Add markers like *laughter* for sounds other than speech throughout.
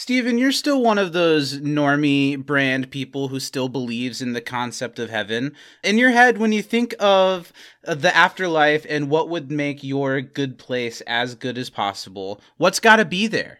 Steven, you're still one of those normie brand people who still believes in the concept of heaven. In your head, when you think of the afterlife and what would make your good place as good as possible, what's got to be there?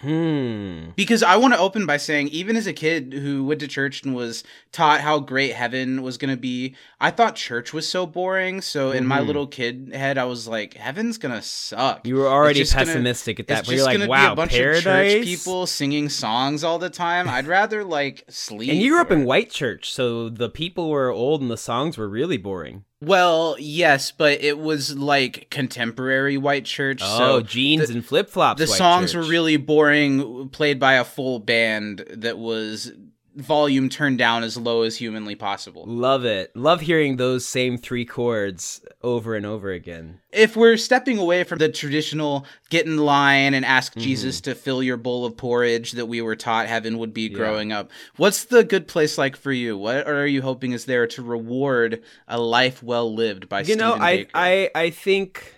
Hmm. Because I want to open by saying, even as a kid who went to church and was taught how great heaven was going to be, I thought church was so boring. So in my Mhm. little kid head, I was like, heaven's going to suck. You were already just gonna- pessimistic at that. But you're like, wow, a bunch paradise. of church people singing songs all the time. I'd rather like sleep. *laughs* And you grew up or- in white church, so the people were old and the songs were really boring. Well, yes, but it was like contemporary white church. Oh, so jeans the- and flip flops. the songs were really boring, played by a full band that was volume turned down as low as humanly possible. Love it. Love hearing those same three chords over and over again. If we're stepping away from the traditional get in line and ask Mm-hmm. Jesus to fill your bowl of porridge that we were taught heaven would be Yeah. growing up, what's the good place like for you? What are you hoping is there to reward a life well lived by you know, I, Baker? I I think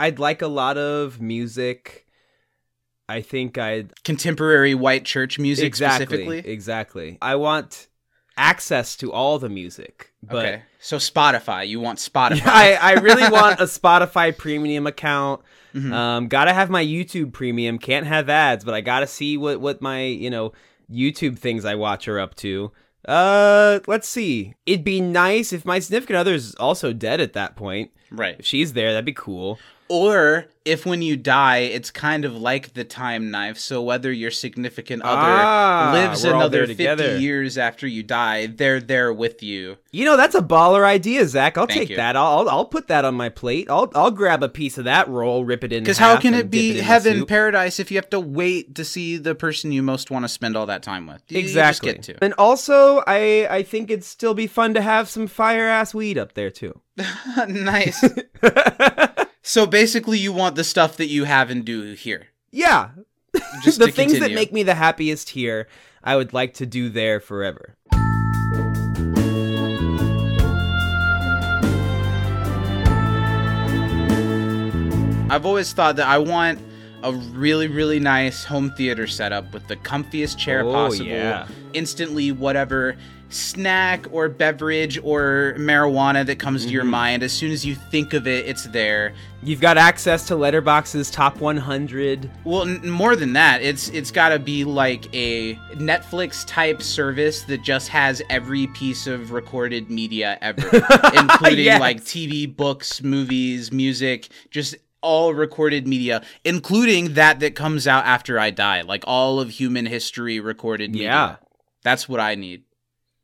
I'd like a lot of music. I think I'd Contemporary white church music exactly specifically? exactly. I want access to all the music, but okay. So Spotify, you want Spotify. *laughs* I, I really *laughs* want a Spotify premium account. Mhm. Um, gotta have my YouTube premium. Can't have ads, but I gotta see what what my you know YouTube things I watch are up to. Uh, let's see. It'd be nice if my significant other's also dead at that point. Right. If she's there, that'd be cool. Or if when you die, it's kind of like the time knife. So whether your significant other Ah, lives another there 50 together. years after you die, they're there with you. You know, that's a baller idea, Zach. I'll Thank take you. that. I'll, I'll put that on my plate. I'll I'll grab a piece of that roll, rip it in. Because how can it be my heaven, paradise, if you have to wait to see the person you most want to spend all that time with? You- Exactly. And also, I I think it'd still be fun to have some fire ass weed up there too. *laughs* nice. *laughs* so basically, you want the stuff that you have and do here. yeah, Just *laughs* the things that make me the happiest here, I would like to do there forever. I've always thought that I want a really, really nice home theater setup with the comfiest chair Oh, possible. yeah. Instantly, whatever snack or beverage or marijuana that comes to your Mm-hmm. mind, as soon as you think of it, it's there. You've got access to Letterboxd's top 100. Well, n- more than that, it's it's got to be like a Netflix type service that just has every piece of recorded media ever, *laughs* including Yes. like TV, books, movies, music, just all recorded media, including that that comes out after I die, like all of human history recorded media. Yeah. That's what I need.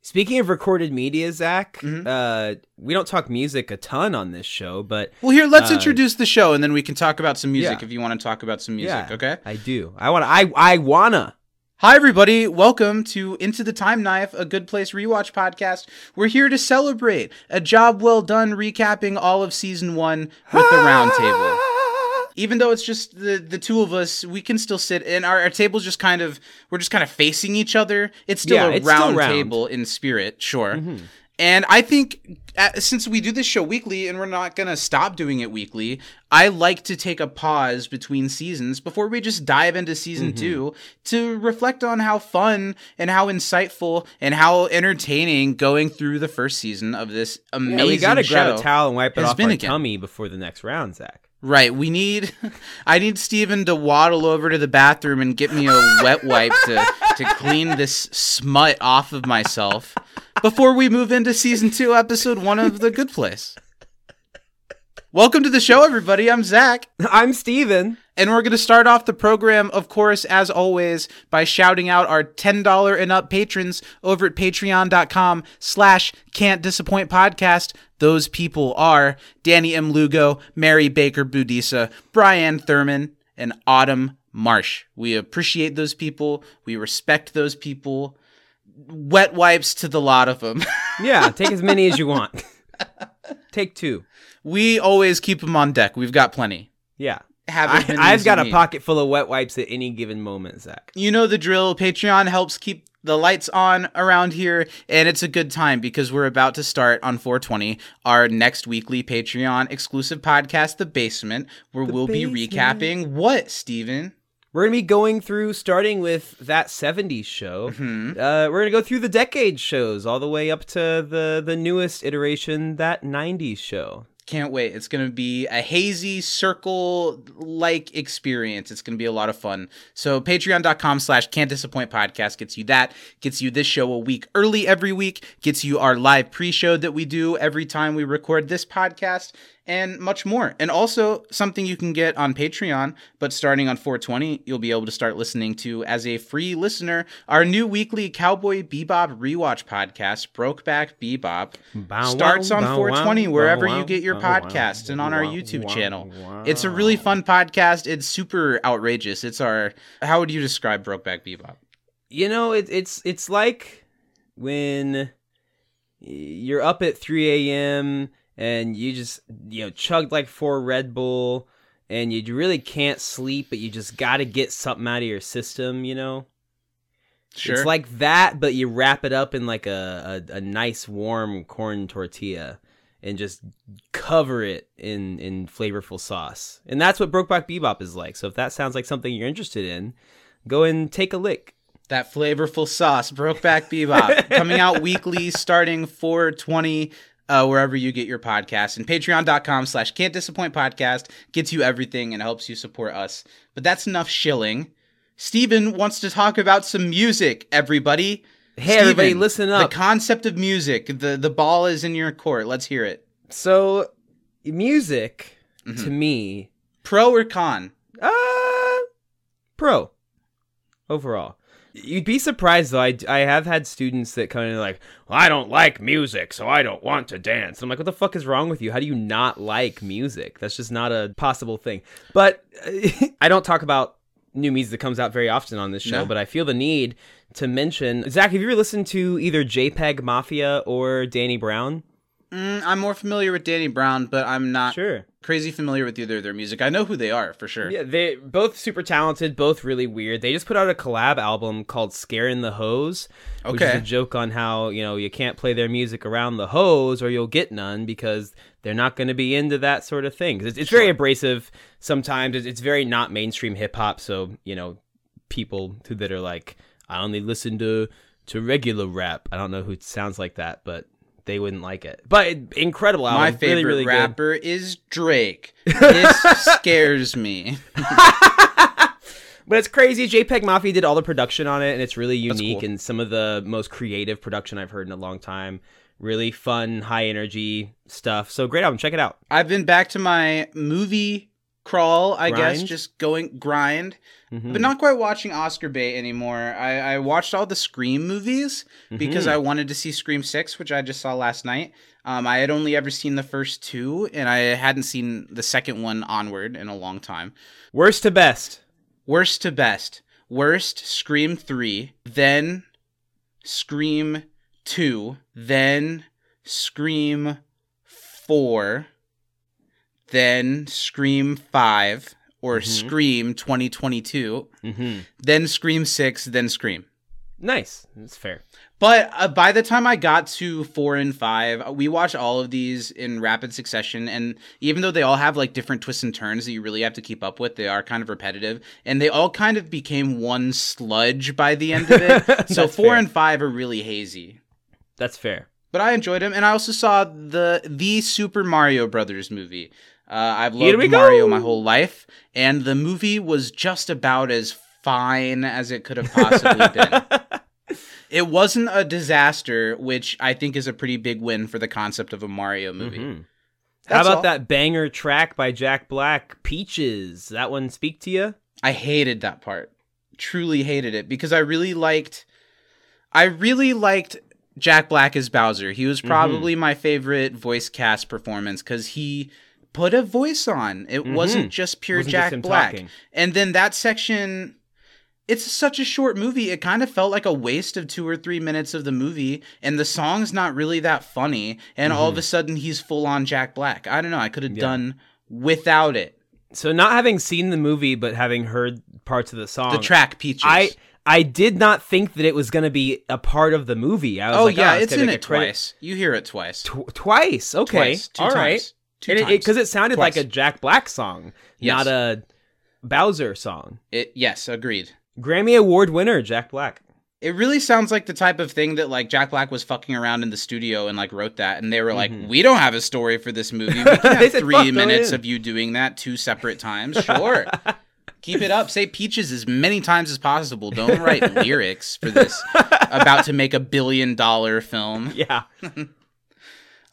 Speaking of recorded media, Zach, Mhm. uh, we don't talk music a ton on this show, but Well, here, let's Uh, introduce the show and then we can talk about some music Yeah. if you want to talk about some music, yeah, okay? I do. I want. I I wanna. Hi, everybody. Welcome to Into the Time Knife, a Good Place rewatch podcast. We're here to celebrate a job well done recapping all of season one with the roundtable. *laughs* Even though it's just the, the two of us, we can still sit and our, our table's just kind of we're just kind of facing each other. It's still Yeah, a it's still round round. table in spirit, sure. Mhm. And I think uh, since we do this show weekly and we're not going to stop doing it weekly, I like to take a pause between seasons before we just dive into season Mm-hmm. two to reflect on how fun and how insightful and how entertaining going through the first season of this amazing Yeah, we gotta show. grab a towel and wipe it off been our again. tummy before the next round, Zach. Right. We need, *laughs* I need Steven to waddle over to the bathroom and get me a wet wipe to, to clean this smut off of myself before we move into season two, episode one of The Good Place. Welcome to the show, everybody. I'm Zach. I'm Steven. And we're going to start off the program, of course, as always, by shouting out our $10 and up patrons over at patreon.com slash can't disappoint podcast. Those people are Danny M. Lugo, Mary Baker Budisa, Brian Thurman, and Autumn Marsh. We appreciate those people. We respect those people. Wet wipes to the lot of them. *laughs* Yeah, take as many as you want. *laughs* Take two. we always keep them on deck. We've got plenty. Yeah. Have I, as many I've got you a need. pocket full of wet wipes at any given moment, Zach. you know the drill. Patreon helps keep the lights on around here, and it's a good time because we're about to start on 420 our next weekly Patreon exclusive podcast, The Basement, where The we'll be recapping what, Steven? We're going to be going through, starting with that 70s show. Mhm. Uh, we're going to go through the decade shows all the way up to the, the newest iteration, that 90s show. Can't wait. It's going to be a hazy circle like experience. It's going to be a lot of fun. So patreon.com slash can't disappoint podcast gets you that, gets you this show a week early every week, gets you our live pre-show that we do every time we record this podcast and much more. And also something you can get on Patreon, but starting on 420, you'll be able to start listening to as a free listener our new weekly Cowboy Bebop rewatch podcast, Brokeback Bebop starts on 420 wherever you get your oh, podcast and on our YouTube channel. It's a really fun podcast. It's super outrageous. It's our how would you describe Brokeback Bebop? You know, it, it's it's like when you're up at 3 a.m. and you just you know chugged like four Red Bull and you really can't sleep, but you just got to get something out of your system. You know, Sure. it's like that, but you wrap it up in like a, a, a nice warm corn tortilla and just cover it in in flavorful sauce, and that's what Brokeback Bebop is like. So if that sounds like something you're interested in, go and take a lick. that flavorful sauce, Brokeback Bebop, *laughs* coming out weekly starting 420 uh, wherever you get your podcast. And patreon.com slash can't disappoint podcast gets you everything and helps you support us. But that's enough shilling. Steven wants to talk about some music, everybody. Hey, everybody, listen up. The concept of music. The the ball is in your court. Let's hear it. So, music Mm-hmm. to me, Pro or con? uh, pro overall. You'd be surprised though. I, I have had students that come in like, well, I don't like music, so I don't want to dance. I'm like, what the fuck is wrong with you? How do you not like music? That's just not a possible thing. But *laughs* I don't talk about new music that comes out very often on this show, No. but I feel the need to mention Zach. Have you ever listened to either JPEG Mafia or Danny Brown? Mm, I'm more familiar with Danny Brown, but I'm not Sure. crazy familiar with either of their music. I know who they are for sure. Yeah, they both super talented, both really weird. They just put out a collab album called "Scaring the Hoes," which is a joke on how you know you can't play their music around the hoes or you'll get none because they're not going to be into that sort of thing. It's, it's very abrasive sometimes. It's, it's very not mainstream hip hop. So you know, people who that are like, I only listen to to regular rap. I don't know who sounds like that, but they wouldn't like it. But incredible album. My favorite really, really good. rapper is Drake. *laughs* This scares me. *laughs* But it's crazy. JPEG Mafia did all the production on it, and it's really unique cool. and some of the most creative production I've heard in a long time. Really fun, high energy stuff. So great album. Check it out. I've been back to my movie crawl, I guess, just going grind, Mhm. but not quite watching Oscar bait anymore. I, I watched all the Scream movies because Mhm. I wanted to see Scream 6, which I just saw last night. Um, I had only ever seen the first two, and I hadn't seen the second one onward in a long time. Worst to best. Worst to best. Worst, Scream 3, then Scream 2, then Scream 4, then Scream 5, or Mhm. Scream 2022, hmm then Scream 6, then Scream. Nice. That's fair. But uh, by the time I got to four and five, we watched all of these in rapid succession. And even though they all have like different twists and turns that you really have to keep up with, they are kind of repetitive. And they all kind of became one sludge by the end of it. *laughs* so four fair. and five are really hazy. That's fair. But I enjoyed them. And I also saw the the Super Mario Brothers movie. Uh, I've Here loved we go. Mario my whole life. And the movie was just about as fine as it could have possibly *laughs* been. It wasn't a disaster, which I think is a pretty big win for the concept of a Mario movie. Mhm. How about all. that banger track by Jack Black, Peaches? That one speak to you? I hated that part. Truly hated it because I really liked I really liked Jack Black as Bowser. He Mm-hmm. was probably my favorite voice cast performance cuz he put a voice on. It wasn't just pure Mm-hmm. Wasn't Jack him Black. talking. And then that section it's such a short movie. It kind of felt like a waste of two or three minutes of the movie, and the song's not really that funny. And all of a sudden, he's full on Jack Black. I don't know. I could have Mm-hmm. Yeah. done without it. So not having seen the movie, but having heard parts of the song, The track Peaches. I I did not think that it was going to be a part of the movie. I was oh like, yeah, oh, it's in it twice. You hear it twice. Tw- twice. Okay. Twice. All times. right. Two And times. Because it, sounded like a Jack Black song, Yes. not a Bowser song. It yes, agreed. Grammy Award winner Jack Black. It really sounds like the type of thing that like Jack Black was fucking around in the studio and like wrote that, and they were like, mm-hmm. "We don't have a story for this movie. We *laughs* can have said, three minutes of you doing that two separate times. *laughs* Sure, keep it up. Say peaches as many times as possible. Don't write *laughs* lyrics for this about to make a billion dollar film. Yeah.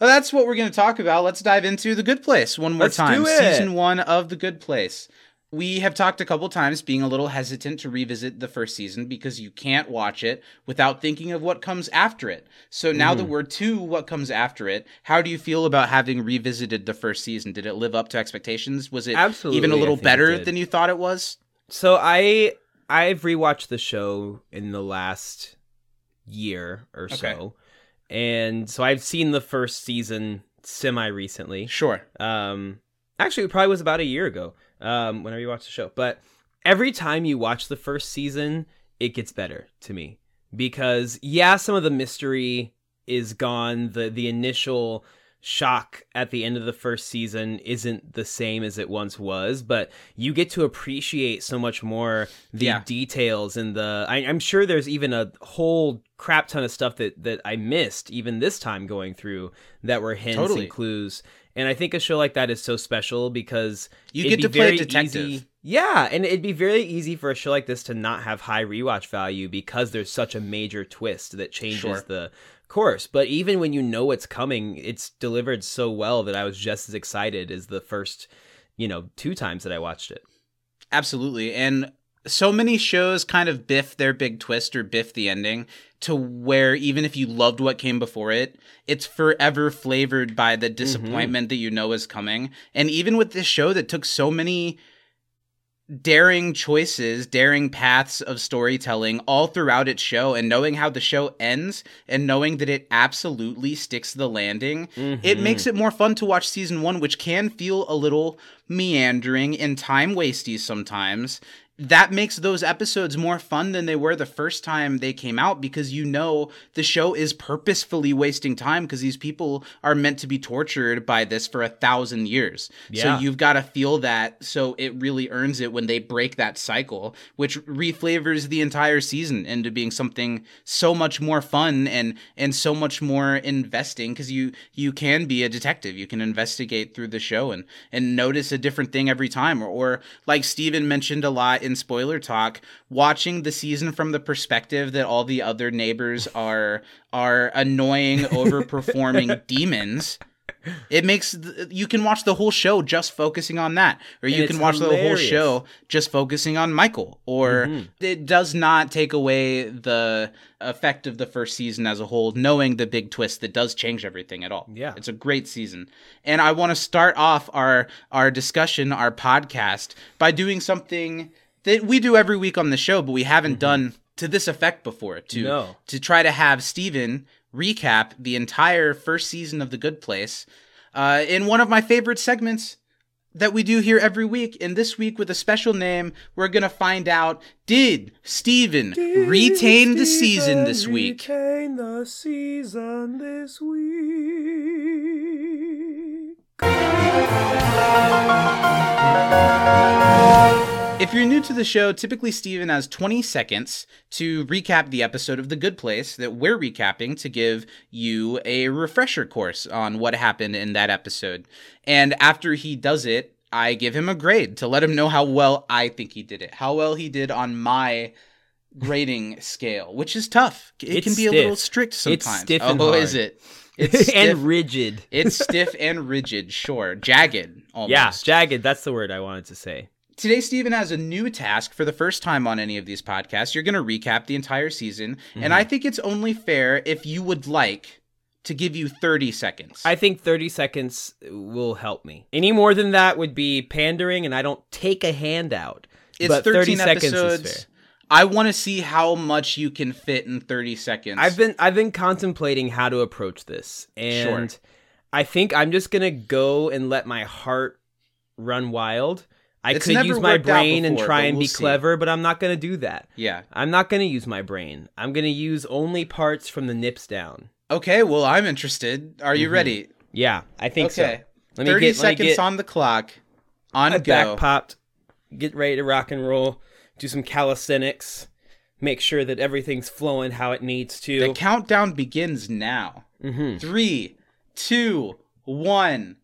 Well, that's what we're going to talk about. Let's dive into The Good Place one more Let's time. do it. Season one of The Good Place. We have talked a couple times being a little hesitant to revisit the first season because you can't watch it without thinking of what comes after it. So now Mm-hmm. that we're to what comes after it, how do you feel about having revisited the first season? Did it live up to expectations? Was it Absolutely, even a little better than you thought it was? So I I've rewatched the show in the last year or so. And so I've seen the first season semi recently. Sure. Um actually it probably was about a year ago. Um whenever you watch the show. But every time you watch the first season, it gets better to me. Because yeah, some of the mystery is gone. The the initial shock at the end of the first season isn't the same as it once was, but you get to appreciate so much more the Yeah. details and the. I, I'm sure there's even a whole crap ton of stuff that that I missed even this time going through that were hints Totally. and clues. And I think a show like that is so special because You get to play detective. easy- Yeah, and it'd be very easy for a show like this to not have high rewatch value because there's such a major twist that changes Sure. the course. But even when you know what's coming, it's delivered so well that I was just as excited as the first, you know, two times that I watched it. Absolutely. And so many shows kind of biff their big twist or biff the ending to where even if you loved what came before it, it's forever flavored by the mm-hmm. disappointment that you know is coming. And even with this show that took so many daring choices, daring paths of storytelling all throughout its show, and knowing how the show ends and knowing that it absolutely sticks the landing, it mm-hmm. makes it more fun to watch season one, which can feel a little meandering and time wasty sometimes. That makes those episodes more fun than they were the first time they came out because you know the show is purposefully wasting time because these people are meant to be tortured by this for a thousand years. Yeah. So you've got to feel that so it really earns it when they break that cycle, which reflavors the entire season into being something so much more fun and and so much more investing because you you can be a detective. You can investigate through the show and and notice a different thing every time. Or, or like Steven mentioned a lot in spoiler talk, watching the season from the perspective that all the other neighbors *laughs* are are annoying, overperforming *laughs* demons. It makes th- you can watch the whole show just focusing on that, or you can watch the whole show just focusing on Michael. Or Mm-hmm. it does not take away the effect of the first season as a whole, knowing the big twist that does change everything at all. Yeah. it's a great season, and I want to start off our our discussion, our podcast, by doing something that we do every week on the show, but we haven't done to this effect before. To Mm-hmm. No. to try to have Steven recap the entire first season of The Good Place uh, in one of my favorite segments that we do here every week. And this week, with a special name, we're going to find out did Steven retain the season this week? Retain the season this week. If you're new to the show, typically Steven has 20 seconds to recap the episode of The Good Place that we're recapping to give you a refresher course on what happened in that episode. And after he does it, I give him a grade to let him know how well I think he did it, how well he did on my grading scale, which is tough. It It's can be a little strict sometimes. It's stiff and oh, hard. is it? *laughs* It's stiff. and rigid. it's stiff and rigid, sure. Jagged, *laughs* almost. Yeah, jagged. That's the word I wanted to say. Today, Steven has a new task for the first time on any of these podcasts. You're going to recap the entire season, Mm-hmm. and I think it's only fair if you would like to give you 30 seconds. I think 30 seconds will help me. Any more than that would be pandering, and I don't take a handout. it's but 13 30 seconds episodes. is fair. I want to see how much you can fit in 30 seconds. I've been I've been contemplating how to approach this, and I think I'm just gonna go and let my heart run wild. I It's could use my brain and try and we'll be see. clever, but I'm not gonna do that. yeah. I'm not gonna use my brain. I'm gonna use only parts from the nips down. Okay, well, I'm interested. Are you Mm-hmm. ready? Yeah, I think Okay. so. Let 30 get, let me seconds get on the clock. On go. back popped. get ready to rock and roll, do some calisthenics, make sure that everything's flowing how it needs to. The countdown begins now. Mhm. Three, two, one,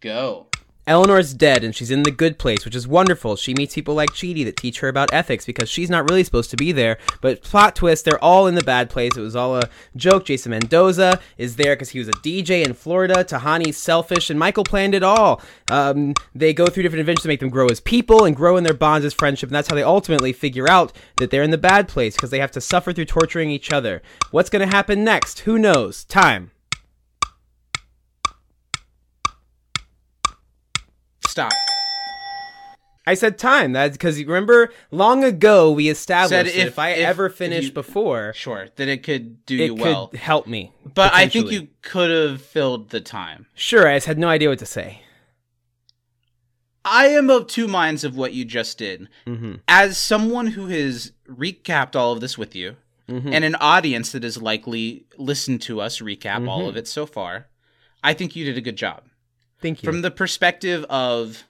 go. Eleanor's dead and she's in the good place, which is wonderful. She meets people like Chidi that teach her about ethics because she's not really supposed to be there. But plot twist, they're all in the bad place. It was all a joke. Jason Mendoza is there because he was a DJ in Florida. Tahani's selfish and Michael planned it all. Um, they go through different adventures to make them grow as people and grow in their bonds as friendship. And that's how they ultimately figure out that they're in the bad place because they have to suffer through torturing each other. What's going to happen next? Who knows? Time. Stop. I said time. That's because you remember, long ago we established if- if, I if- ever you- bure, Sure, that it could do it you could well. help me. But I think you could have filled the time. Sure, I just had no idea what to say. I am of two minds of what you just did. Mm-hmm. As someone who has recapped all of this with you, Mhm. and an audience that has likely listened to us recap all Mhm. of it so far, I think you did a good job. Thank you. From the perspective of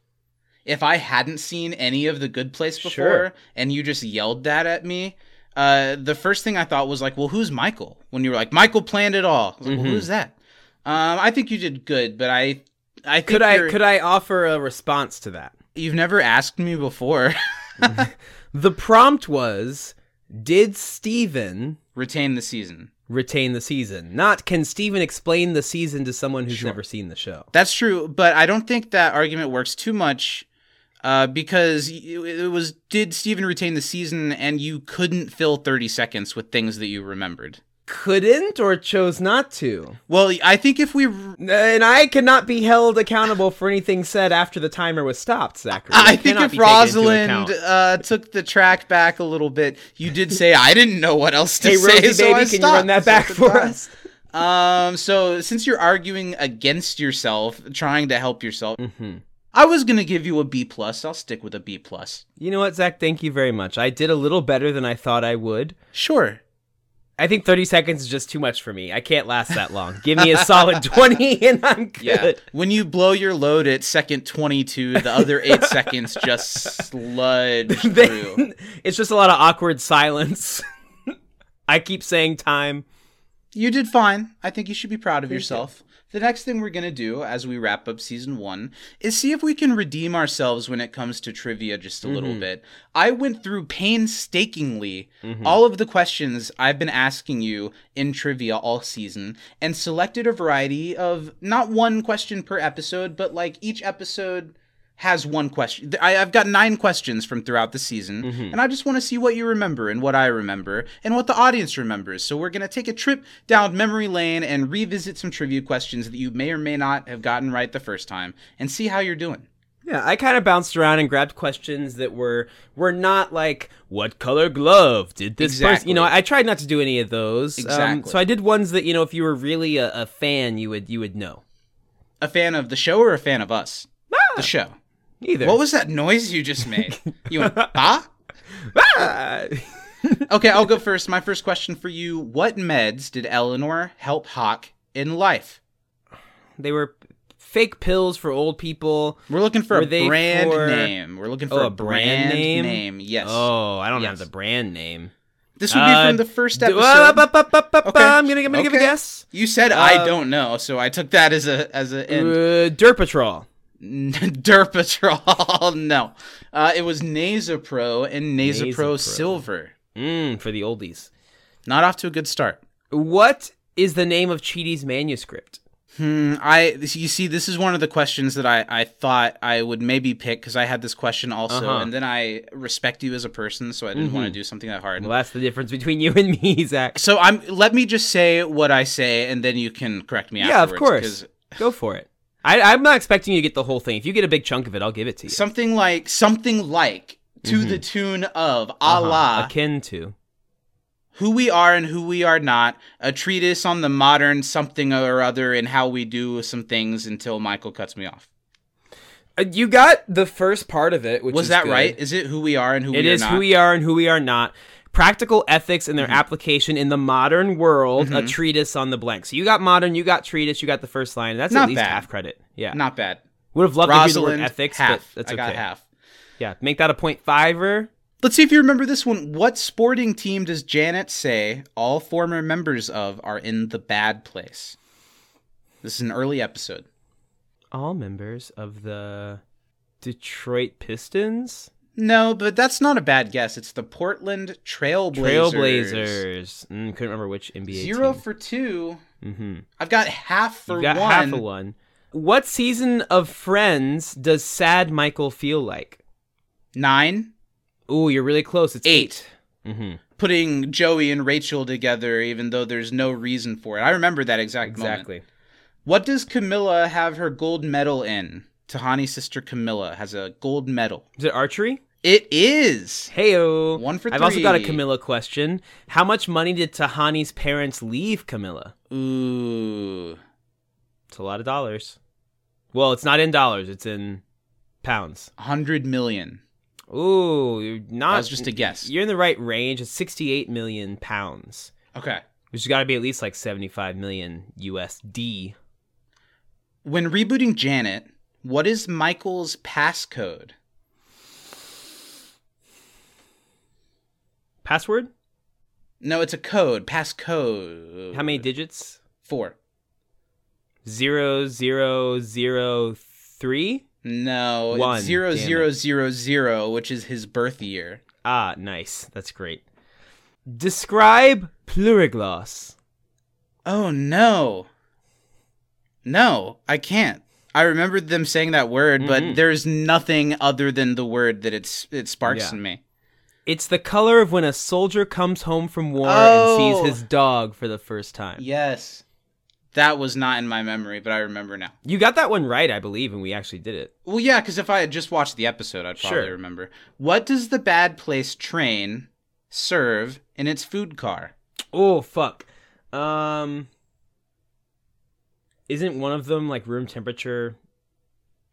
if I hadn't seen any of the good place before Sure. and you just yelled that at me, uh, the first thing I thought was like, well, who's Michael? When you were like, Michael planned it all. Like, Mhm. well, who's that? Um, I think you did good, but I, I think could I could I offer a response to that? You've never asked me before. *laughs* *laughs* The prompt was, did Steven Retain the season. Retain the season? Not can Steven explain the season to someone who's Sure. never seen the show? That's true, but I don't think that argument works too much uh, because it was did Steven retain the season and you couldn't fill 30 seconds with things that you remembered. Couldn't or chose not to. Well, I think if we And I cannot be held accountable for anything said after the timer was stopped, Zachary. I It think if be taken into Rosalind uh, took the track back a little bit, you did say I didn't know what else to Hey, say. Rosie, so I baby, can you run that back for goodbye. us? Um, so since you're arguing against yourself, trying to help yourself, hmm I was gonna give you a B plus. I'll stick with a B plus. You know what, Zach? Thank you very much. I did a little better than I thought I would. Sure. I think 30 seconds is just too much for me. I can't last that long. Give me a solid *laughs* 20 and I'm good. Yeah. When you blow your load at second 22, the other eight *laughs* seconds just sludge *laughs* through. It's just a lot of awkward silence. I keep saying time. You did fine. I think you should be proud of yourself. The next thing we're going to do as we wrap up season one is see if we can redeem ourselves when it comes to trivia just a little mm-hmm. bit. I went through painstakingly mm-hmm. all of the questions I've been asking you in trivia all season and selected a variety of not one question per episode, but like each episode has one question. I, I've got nine questions from throughout the season, and I just want to see what you remember and what I remember and what the audience remembers. So we're gonna take a trip down memory lane and revisit some trivia questions that you may or may not have gotten right the first time, and see how you're doing. Yeah, I kind of bounced around and grabbed questions that were were not like what color glove did this person? Exactly. You know, I tried not to do any of those. Um, Exactly. so I did ones that you know, if you were really a, a fan, you would you would know. A fan of the show or a fan of us? The show. Either. What was that noise you just made? *laughs* You went ah. Ah! Okay, I'll go first. My first question for you: What meds did Eleanor help Hawk in life? they were fake pills for old people. We're looking for Were a brand for- name. We're looking for Oh, a brand brand, name? Yes. Oh, I don't Yes. have the brand name. This would be Uh, from the first episode. uh, Okay. I'm gonna, I'm gonna give a guess. You said I Um, don't know, so I took that as a as a end. Uh, Dirt Patrol. *laughs* Derpatrol. *laughs* no, uh, it was Nasopro and Nasopro. Silver. Mm, for the oldies. Not off to a good start. What is the name of Chidi's manuscript? Hmm. I you see, this is one of the questions that I I thought I would maybe pick because I had this question also, Uh-huh. and then I respect you as a person, so I didn't want to do something that hard. Well, that's the difference between you and *laughs* me, Zach. So I'm. Let me just say what I say, and then you can correct me. Yeah, of course. Go for it. I, I'm not expecting you to get the whole thing. If you get a big chunk of it, I'll give it to you. Something like something like to the tune of Allah Uh-huh. Akin to. Who We Are and Who We Are Not, a treatise on the modern something or other and how we do some things until Michael cuts me off. Uh, you got the first part of it, which Was that good. right? Is it Who We Are and Who It We is Are Not? It is who we are and who we are not. Practical ethics and their Mm-hmm. application in the modern world. A treatise on the blank. So you got modern, you got treatise, you got the first line. That's Not at least bad. half credit. Yeah. Not bad. Would have loved to hear the Rosalind, word ethics, half. but that's I got half. Yeah, make that a point fiver. Let's see if you remember this one. What sporting team does Janet say all former members of are in the bad place? This is an early episode. All members of the Detroit Pistons? No, but that's not a bad guess. It's the Portland Trailblazers. Trailblazers. Mm, couldn't remember which NBA Zero team. for two. mm-hmm. I've got half for got one. half a one. What season of Friends does Sad Michael feel like? Nine. Ooh, you're really close. It's Eight. eight. Mm-hmm. Putting Joey and Rachel together, even though there's no reason for it. I remember that exact moment. Exactly. What does Kamilah have her gold medal in? Tahani's sister Kamilah has a gold medal. Is it archery? It is. Heyo. One for three. I've also got a. Kamilah question. How much money did Tahani's parents leave Kamilah? Ooh. It's a lot of dollars. Well, it's not in dollars. It's in pounds. 100 million. Ooh, you're not. That was just a guess. You're in the right range. It's 68 million pounds, Okay. which has got to be at least like 75 million USD. When rebooting Janet, what is Michael's passcode? Password? No, it's a code. Passcode. How many digits? Four. Zero zero zero three. No, One. it's zero Damn zero it. zero zero, which is his birth year. Ah, nice. That's great. Describe plurigloss. Oh no. No, I can't. I remembered them saying that word, Mhm. but there's nothing other than the word that it's it sparks Yeah. in me. It's the color of when a soldier comes home from war Oh. and sees his dog for the first time. Yes. That was not in my memory, but I remember now. You got that one right, I believe, and we actually did it. Well, yeah, because if I had just watched the episode, I'd probably Sure. remember. What does the bad place train serve in its food car? Oh fuck. Um Isn't one of them like room temperature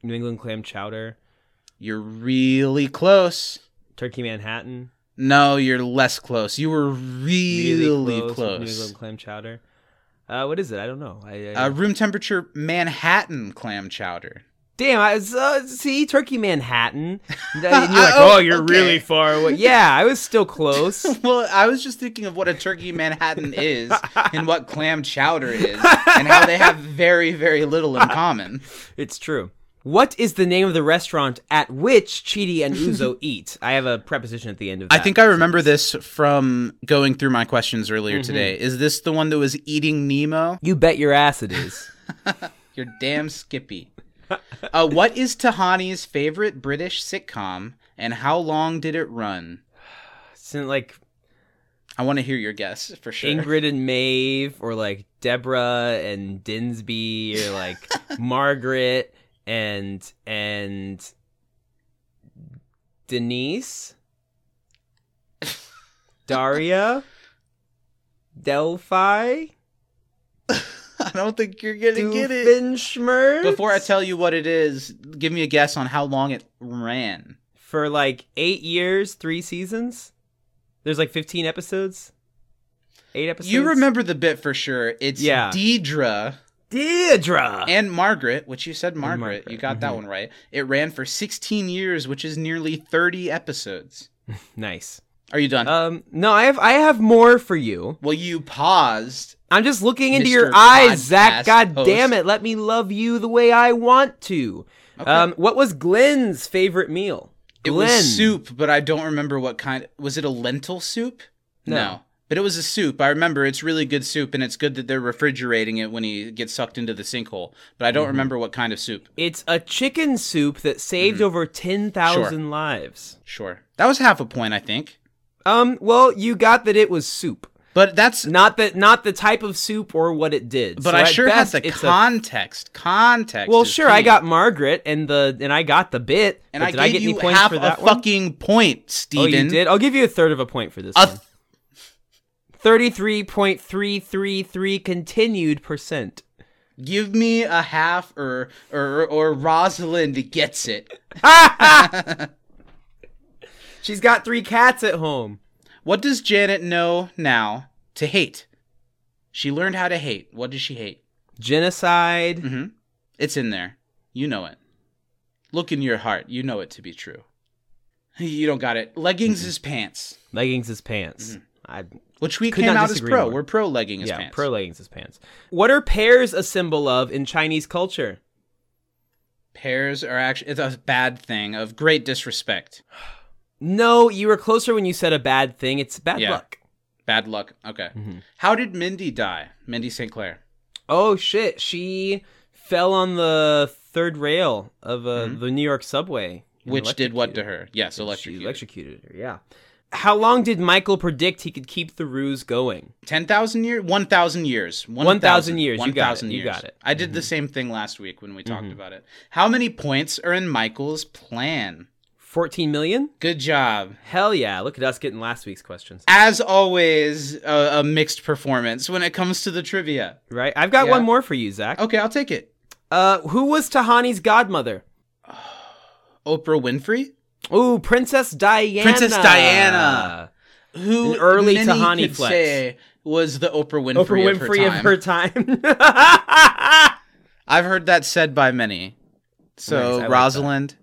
New England clam chowder, You're really close. turkey Manhattan? No, you're less close. You were really, with close. New England clam chowder. Uh, what is it? I don't know. I, I, Uh, room temperature Manhattan clam chowder. Damn, I was, uh, see turkey Manhattan. *laughs* And you're like, Oh, oh, you're okay. really far away. Yeah, I was still close. *laughs* Well, I was just thinking of what a turkey Manhattan is *laughs* and what clam chowder is, and how they have very, very little in common. It's true. What is the name of the restaurant at which Chidi and Uzo eat? I have a preposition at the end of I think I remember this from going through my questions earlier Mm-hmm. today. Is this the one that was eating Nemo? You bet your ass it is. You're damn skippy. *laughs* Uh, what is Tahani's favorite British sitcom, and how long did it run? Isn't like I want to hear your guess for sure. Ingrid and Maeve, or like Deborah and Dinsby, or like *laughs* Margaret and and Denise, *laughs* Daria, Delphi, I don't think you're gonna get it. Doofenshmirtz. Before I tell you what it is, give me a guess on how long it ran. for like eight years, three seasons. There's like 15 episodes. Eight episodes. You remember the bit for sure. It's Yeah. Deidre Deirdre? and Margaret, which you said Margaret. Margaret, You got that mhm. one right. It ran for 16 years, which is nearly 30 episodes. *laughs* nice. Are you done? Um, no, I have I have more for you. well, you paused. I'm just looking into your Mr. eyes, Zach. God host. damn it! Let me love you the way I want to. Okay. Um, what was Glenn's favorite meal? it Glenn. was soup, but I don't remember what kind. Was it a lentil soup? No. But it was a soup. I remember it's really good soup, and it's good that they're refrigerating it when he gets sucked into the sinkhole. But I don't Mm-hmm. remember what kind of soup. It's a chicken soup that saved Mm-hmm. over ten thousand lives. Sure. That was half a point, I think. Um, well, you got that it was soup. But that's Not that, not the type of soup or what it did. But So I sure best, had the it's a- context. Context. well, sure, I got Margaret and the and I got the bit. and I did gave I get you any points half for a one? fucking point, Oh, you did. I'll give you a third of a point for this A one. Thirty-three point three three three continued percent. Give me a half, or or or Rosalind gets it. *laughs* She's got three cats at home. What does Janet know now to hate? She learned how to hate. What does she hate? Genocide. Mm-hmm. It's in there. You know it. Look in your heart. You know it to be true. You don't got it. Leggings is pants, Leggings is pants. I which we Could came not out as disagree pro. more. We're pro legging is yeah, pants. pro leggings is pants. What are pears a symbol of in Chinese culture? Pears are actually it's a bad thing of great disrespect. No, you were closer when you said a bad thing. It's bad Yeah. luck. Bad luck. Okay. Mm-hmm. How did Mindy die? Mindy St. Clair. Oh shit! She fell on the third rail of uh, the New York subway, Which did what to her? Yes, electrocuted. She electrocuted. her. Yeah. How long did Michael predict he could keep the ruse going? 10,000 years? 1,000 years. 1,000 years. You got it. 1,000 You years. got it. Mm-hmm. I did the same thing last week when we talked about it. How many points are in Michael's plan? 14 million? Good job. Hell yeah! Look at us getting last week's questions. As always, a, a mixed performance when it comes to the trivia. Right? I've got Yeah. one more for you, Zach. Okay, I'll take it. Uh, who was Tahani's godmother? *sighs* Oprah Winfrey? Ooh, Princess Diana. Princess Diana. Who An early Tahani flex. was the Oprah Winfrey, Oprah Winfrey of her time. of her time. I've heard that said by many. So Nice, I like. Rosalind,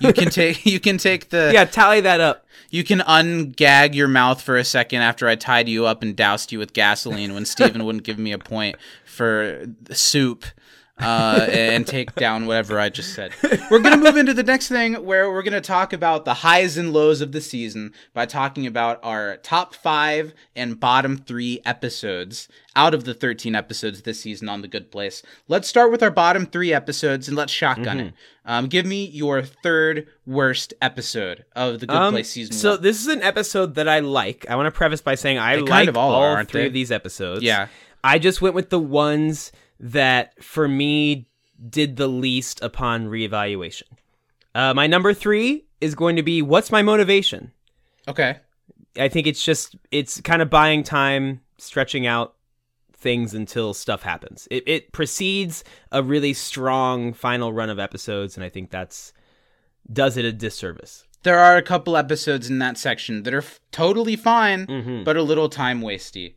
you can take *laughs* you can take the yeah, tally that up. you can ungag your mouth for a second after I tied you up and doused you with gasoline when *laughs* Steven wouldn't give me a point for soup. Uh, and take down whatever I just said. We're gonna move into the next thing where we're gonna talk about the highs and lows of the season by talking about our top five and bottom three episodes out of the 13 episodes this season on The Good Place. Let's start with our bottom three episodes and let's shotgun it. Um, give me your third worst episode of The Good Um, Place season so one. this is an episode that I like. I want to preface by saying I They like kind of all all, are, three they? of these episodes. Yeah. I just went with the ones that for me did the least upon reevaluation. Uh, my number three is going to be what's my motivation. Okay. I think it's just it's kind of buying time, stretching out things until stuff happens. It, it precedes a really strong final run of episodes, and I think that's does it a disservice. There are a couple episodes in that section that are f- totally fine, Mhm. but a little time wasty.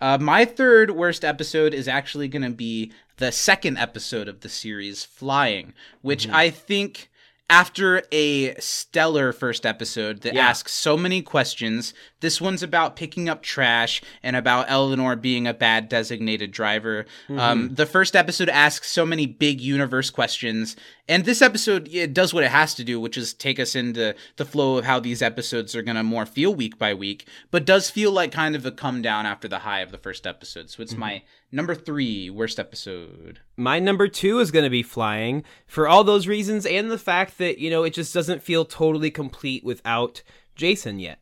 Uh, my third worst episode is actually going to be the second episode of the series, Flying, which Mm-hmm. I think after a stellar first episode that Yeah. asks so many questions, this one's about picking up trash and about Eleanor being a bad designated driver. Mm-hmm. Um, the first episode asks so many big universe questions, and this episode it does what it has to do, which is take us into the flow of how these episodes are gonna more feel week by week, but does feel like kind of a come down after the high of the first episode. So it's Mm-hmm. my number three worst episode. My number two is going to be flying for all those reasons and the fact that, you know, it just doesn't feel totally complete without Jason yet.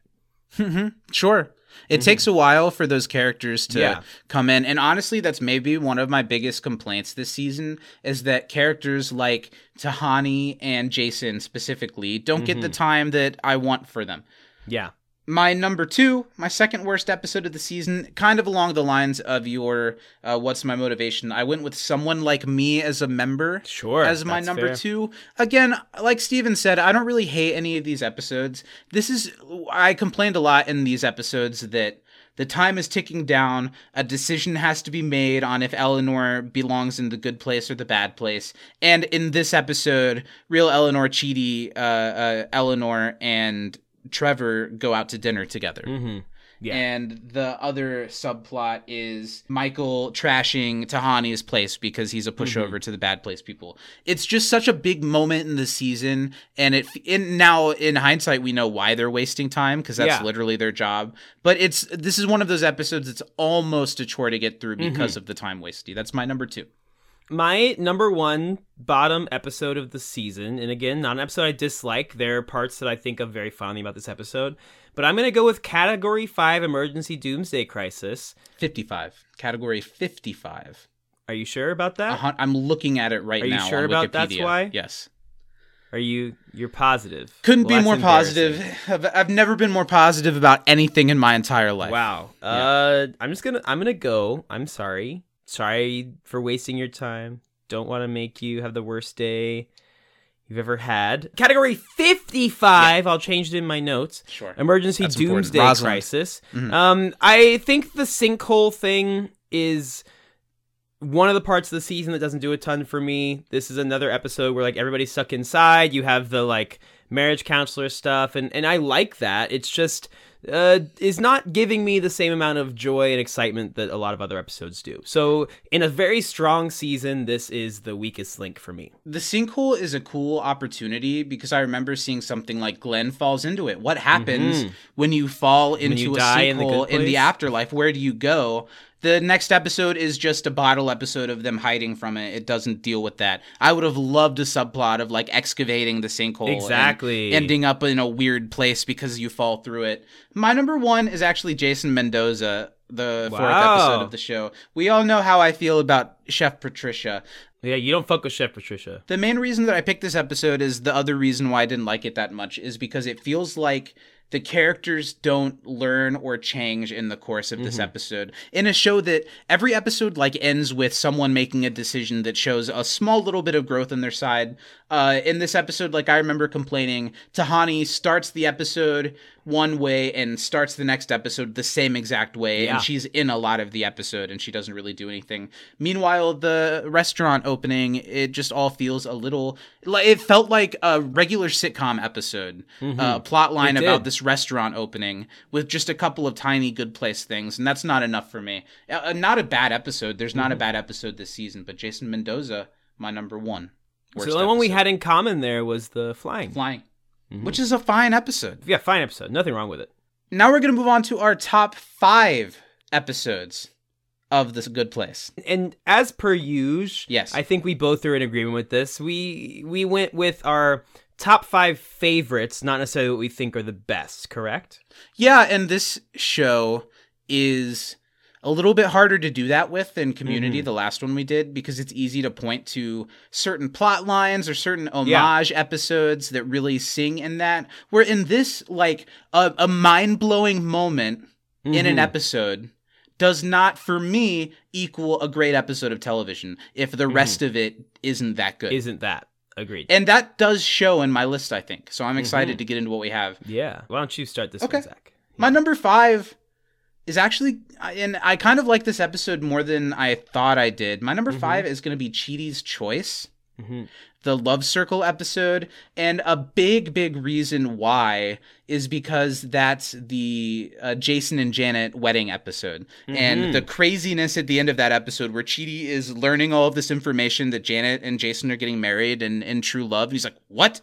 Sure. It takes a while for those characters to Mm-hmm. Yeah. come in. And honestly, that's maybe one of my biggest complaints this season is that characters like Tahani and Jason specifically don't get Mm-hmm. the time that I want for them. Yeah. My number two, my second worst episode of the season, kind of along the lines of your uh, "What's my motivation?" I went with someone like me as a member, Sure, as my number fair. two. Again, like Steven said, I don't really hate any of these episodes. This is I complained a lot in these episodes that the time is ticking down. A decision has to be made on if Eleanor belongs in the good place or the bad place. And in this episode, real Eleanor Chidi, uh, uh, Eleanor and Trevor go out to dinner together. Mm-hmm. Yeah. And the other subplot is Michael trashing Tahani's place because he's a pushover Mm-hmm. to the bad place people. It's just such a big moment in the season, and it in now in hindsight we know why they're wasting time because that's Yeah. literally their job. But it's this is one of those episodes that's almost a chore to get through because Mm-hmm. of the time wasty. That's my number two. My number one bottom episode of the season, and again, not an episode I dislike. There are parts that I think of very fondly about this episode, but I'm going to go with Category 5 Emergency Doomsday Crisis. Fifty-five category fifty-five. Are you sure about that? Hun- I'm looking at it right Are you now. sure about that's why? Yes. Are you you're positive? Couldn't Well, be more positive. I've, I've never been more positive about anything in my entire life. Wow. Uh I'm just to I'm going to go. I'm sorry. Sorry for wasting your time. Don't want to make you have the worst day you've ever had. Category 55, I'll change it in my notes. Sure. Emergency That's. Doomsday. Crisis. Mhm. Um, I think the sinkhole thing is one of the parts of the season that doesn't do a ton for me. This is another episode where like everybody's stuck inside. You have the like marriage counselor stuff, and and I like that. It's just uh, is not giving me the same amount of joy and excitement that a lot of other episodes do. So, in a very strong season, this is the weakest link for me. The sinkhole is a cool opportunity because I remember seeing something like Glenn falls into it. What happens Mhm. when you fall into you a die in the sinkhole in the afterlife? Where do you go? The next episode is just a bottle episode of them hiding from it. It doesn't deal with that. I would have loved a subplot of like excavating the sinkhole. and Exactly. ending up in a weird place because you fall through it. My number one is actually Jason Mendoza, the fourth episode of the show. We all know how I feel about Chef Patricia. Yeah, you don't fuck with Chef Patricia. The main reason that I picked this episode is the other reason why I didn't like it that much is because it feels like the characters don't learn or change in the course of this episode. In a show that every episode like ends with someone making a decision that shows a small little bit of growth on their side. Uh, in this episode, like I remember complaining, Tahani starts the episode one way and starts the next episode the same exact way, Yeah. and she's in a lot of the episode and she doesn't really do anything. Meanwhile, the restaurant opening, it just all feels a little like it felt like a regular sitcom episode, uh, plot line about this restaurant opening with just a couple of tiny good place things, and that's not enough for me. Uh, not a bad episode. There's not a bad episode this season, but Jason Mendoza, my number one. So the only one we had in common there was the flying. flying, Mm-hmm. which is a fine episode. Yeah, fine episode. Nothing wrong with it. Now we're gonna move on to our top five episodes of this good place. And as per usual, Yes. I think we both are in agreement with this. We we went with our top five favorites, not necessarily what we think are the best. Correct? Yeah, and this show is a little bit harder to do that with than Community, mm-hmm. the last one we did, because it's easy to point to certain plot lines or certain homage episodes that really sing in that. Where in this, like a, a mind blowing moment in an Mhm. episode does not, for me, equal a great episode of television if the mm-hmm. rest of it isn't that good. Isn't that agreed? and that does show in my list, I think. So I'm excited mm-hmm. to get into what we have. yeah. Why don't you start this Okay. one, Zach? My number five is actually, and I kind of like this episode more than I thought I did. My number five is going to be Chidi's Choice, hmm the Love Circle episode. And a big, big reason why is because that's the uh, Jason and Janet wedding episode. And the craziness at the end of that episode where Chidi is learning all of this information that Janet and Jason are getting married and in true love. And he's like, what?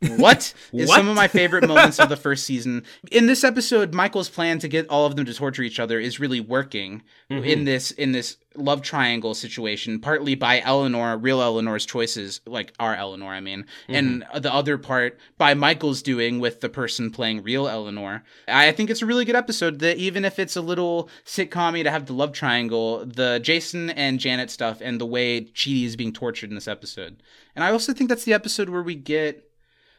What *laughs* is What? some of my favorite moments of the *laughs* first season? In this episode, Michael's plan to get all of them to torture each other is really working in mm-hmm. this in this love triangle situation. Partly by Eleanor, real Eleanor's choices, like our Eleanor, I mean, and mm-hmm. the other part by Michael's doing with the person playing real Eleanor. I think it's a really good episode. That even if it's a little sitcom to have the love triangle, the Jason and Janet stuff, and the way Chidi is being tortured in this episode. And I also think that's the episode where we get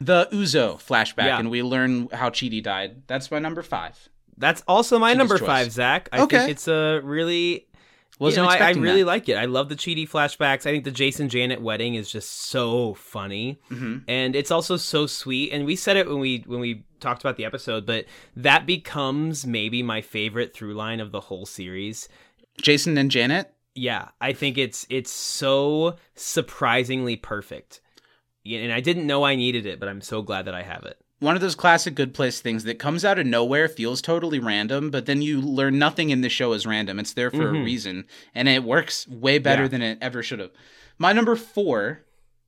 the Uzo flashback Yeah. and we learn how Chidi died. That's my number five. That's also my Chidi's number choice. five, Zach. I Okay. think it's a really. Wasn't you know, I, I really that. like it. I love the Chidi flashbacks. I think the Jason Janet wedding is just so funny, Mhm. and it's also so sweet. And we said it when we when we talked about the episode, but that becomes maybe my favorite through line of the whole series. Jason and Janet. Yeah, I think it's it's so surprisingly perfect. Yeah, And I didn't know I needed it, but I'm so glad that I have it. One of those classic good place things that comes out of nowhere, feels totally random, but then you learn nothing in the show is random. It's there for a Mhm. reason, and it works way better Yeah. than it ever should have. My number four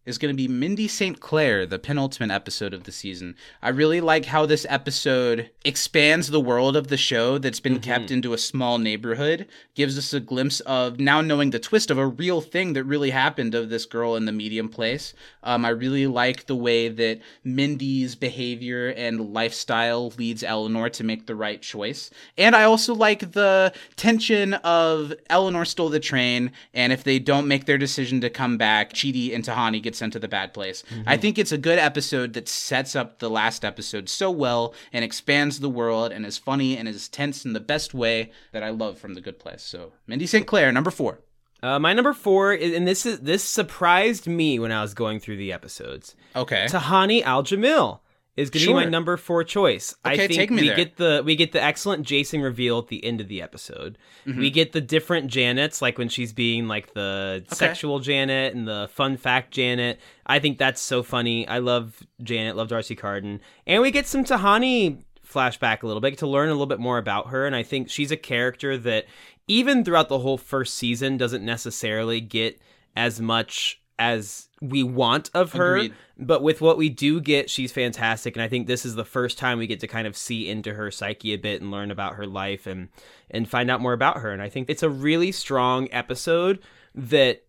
is going to be Mindy St. Clair, the penultimate episode of the season. I really like how this episode expands the world of the show that's been kept into a small neighborhood, gives us a glimpse of now knowing the twist of a real thing that really happened of this girl in the medium place. Um, I really like the way that Mindy's behavior and lifestyle leads Eleanor to make the right choice. And I also like the tension of Eleanor stole the train, and if they don't make their decision to come back, Chidi and Tahani get sent to the bad place. I think it's a good episode that sets up the last episode so well and expands the world and is funny and is tense in the best way that I love from The Good Place. So, Mindy St. Clair, number four. Uh, my number four, is, and this is this surprised me when I was going through the episodes. Okay. Tahani Al Jamil is going to be my number four choice. I Okay, think take me we there. get the we get the excellent Jason reveal at the end of the episode. Mhm. We get the different Janets, like when she's being like the sexual Janet and the fun fact Janet. I think that's so funny. I love Janet, love D'Arcy Carden, and we get some Tahani flashback a little bit to learn a little bit more about her. And I think she's a character that even throughout the whole first season doesn't necessarily get as much as we want of her. Agreed. But with what we do get, she's fantastic, and I think this is the first time we get to kind of see into her psyche a bit and learn about her life and and find out more about her. And I think it's a really strong episode that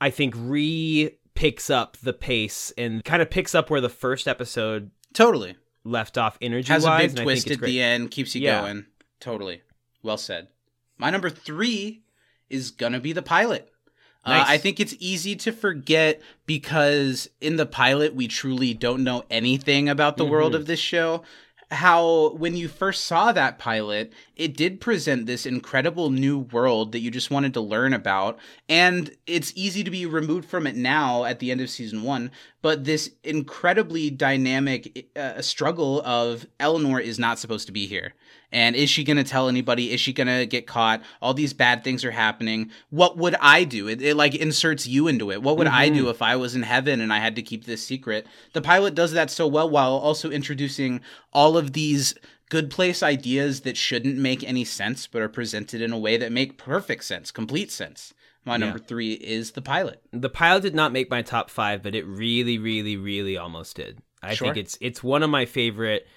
I think re picks up the pace and kind of picks up where the first episode Totally. left off energy Has a wise. big and twist at the end, keeps you Yeah. going. Totally. Well said. My number three is gonna be the pilot. Uh, I think it's easy to forget because in the pilot we truly don't know anything about the world Mhm. of this show. How when you first saw that pilot, it did present this incredible new world that you just wanted to learn about, and it's easy to be removed from it now at the end of season one. But this incredibly dynamic uh, struggle of Eleanor is not supposed to be here. And is she going to tell anybody? Is she going to get caught? All these bad things are happening. What would I do? It, it like inserts you into it. What would I do mm-hmm. if I was in heaven and I had to keep this secret? The pilot does that so well while also introducing all of these good place ideas that shouldn't make any sense but are presented in a way that make perfect sense, complete sense. My Yeah. number 3 is the pilot. The pilot did not make my top five, but it really, really, really almost did. I Sure. think it's it's one of my favorite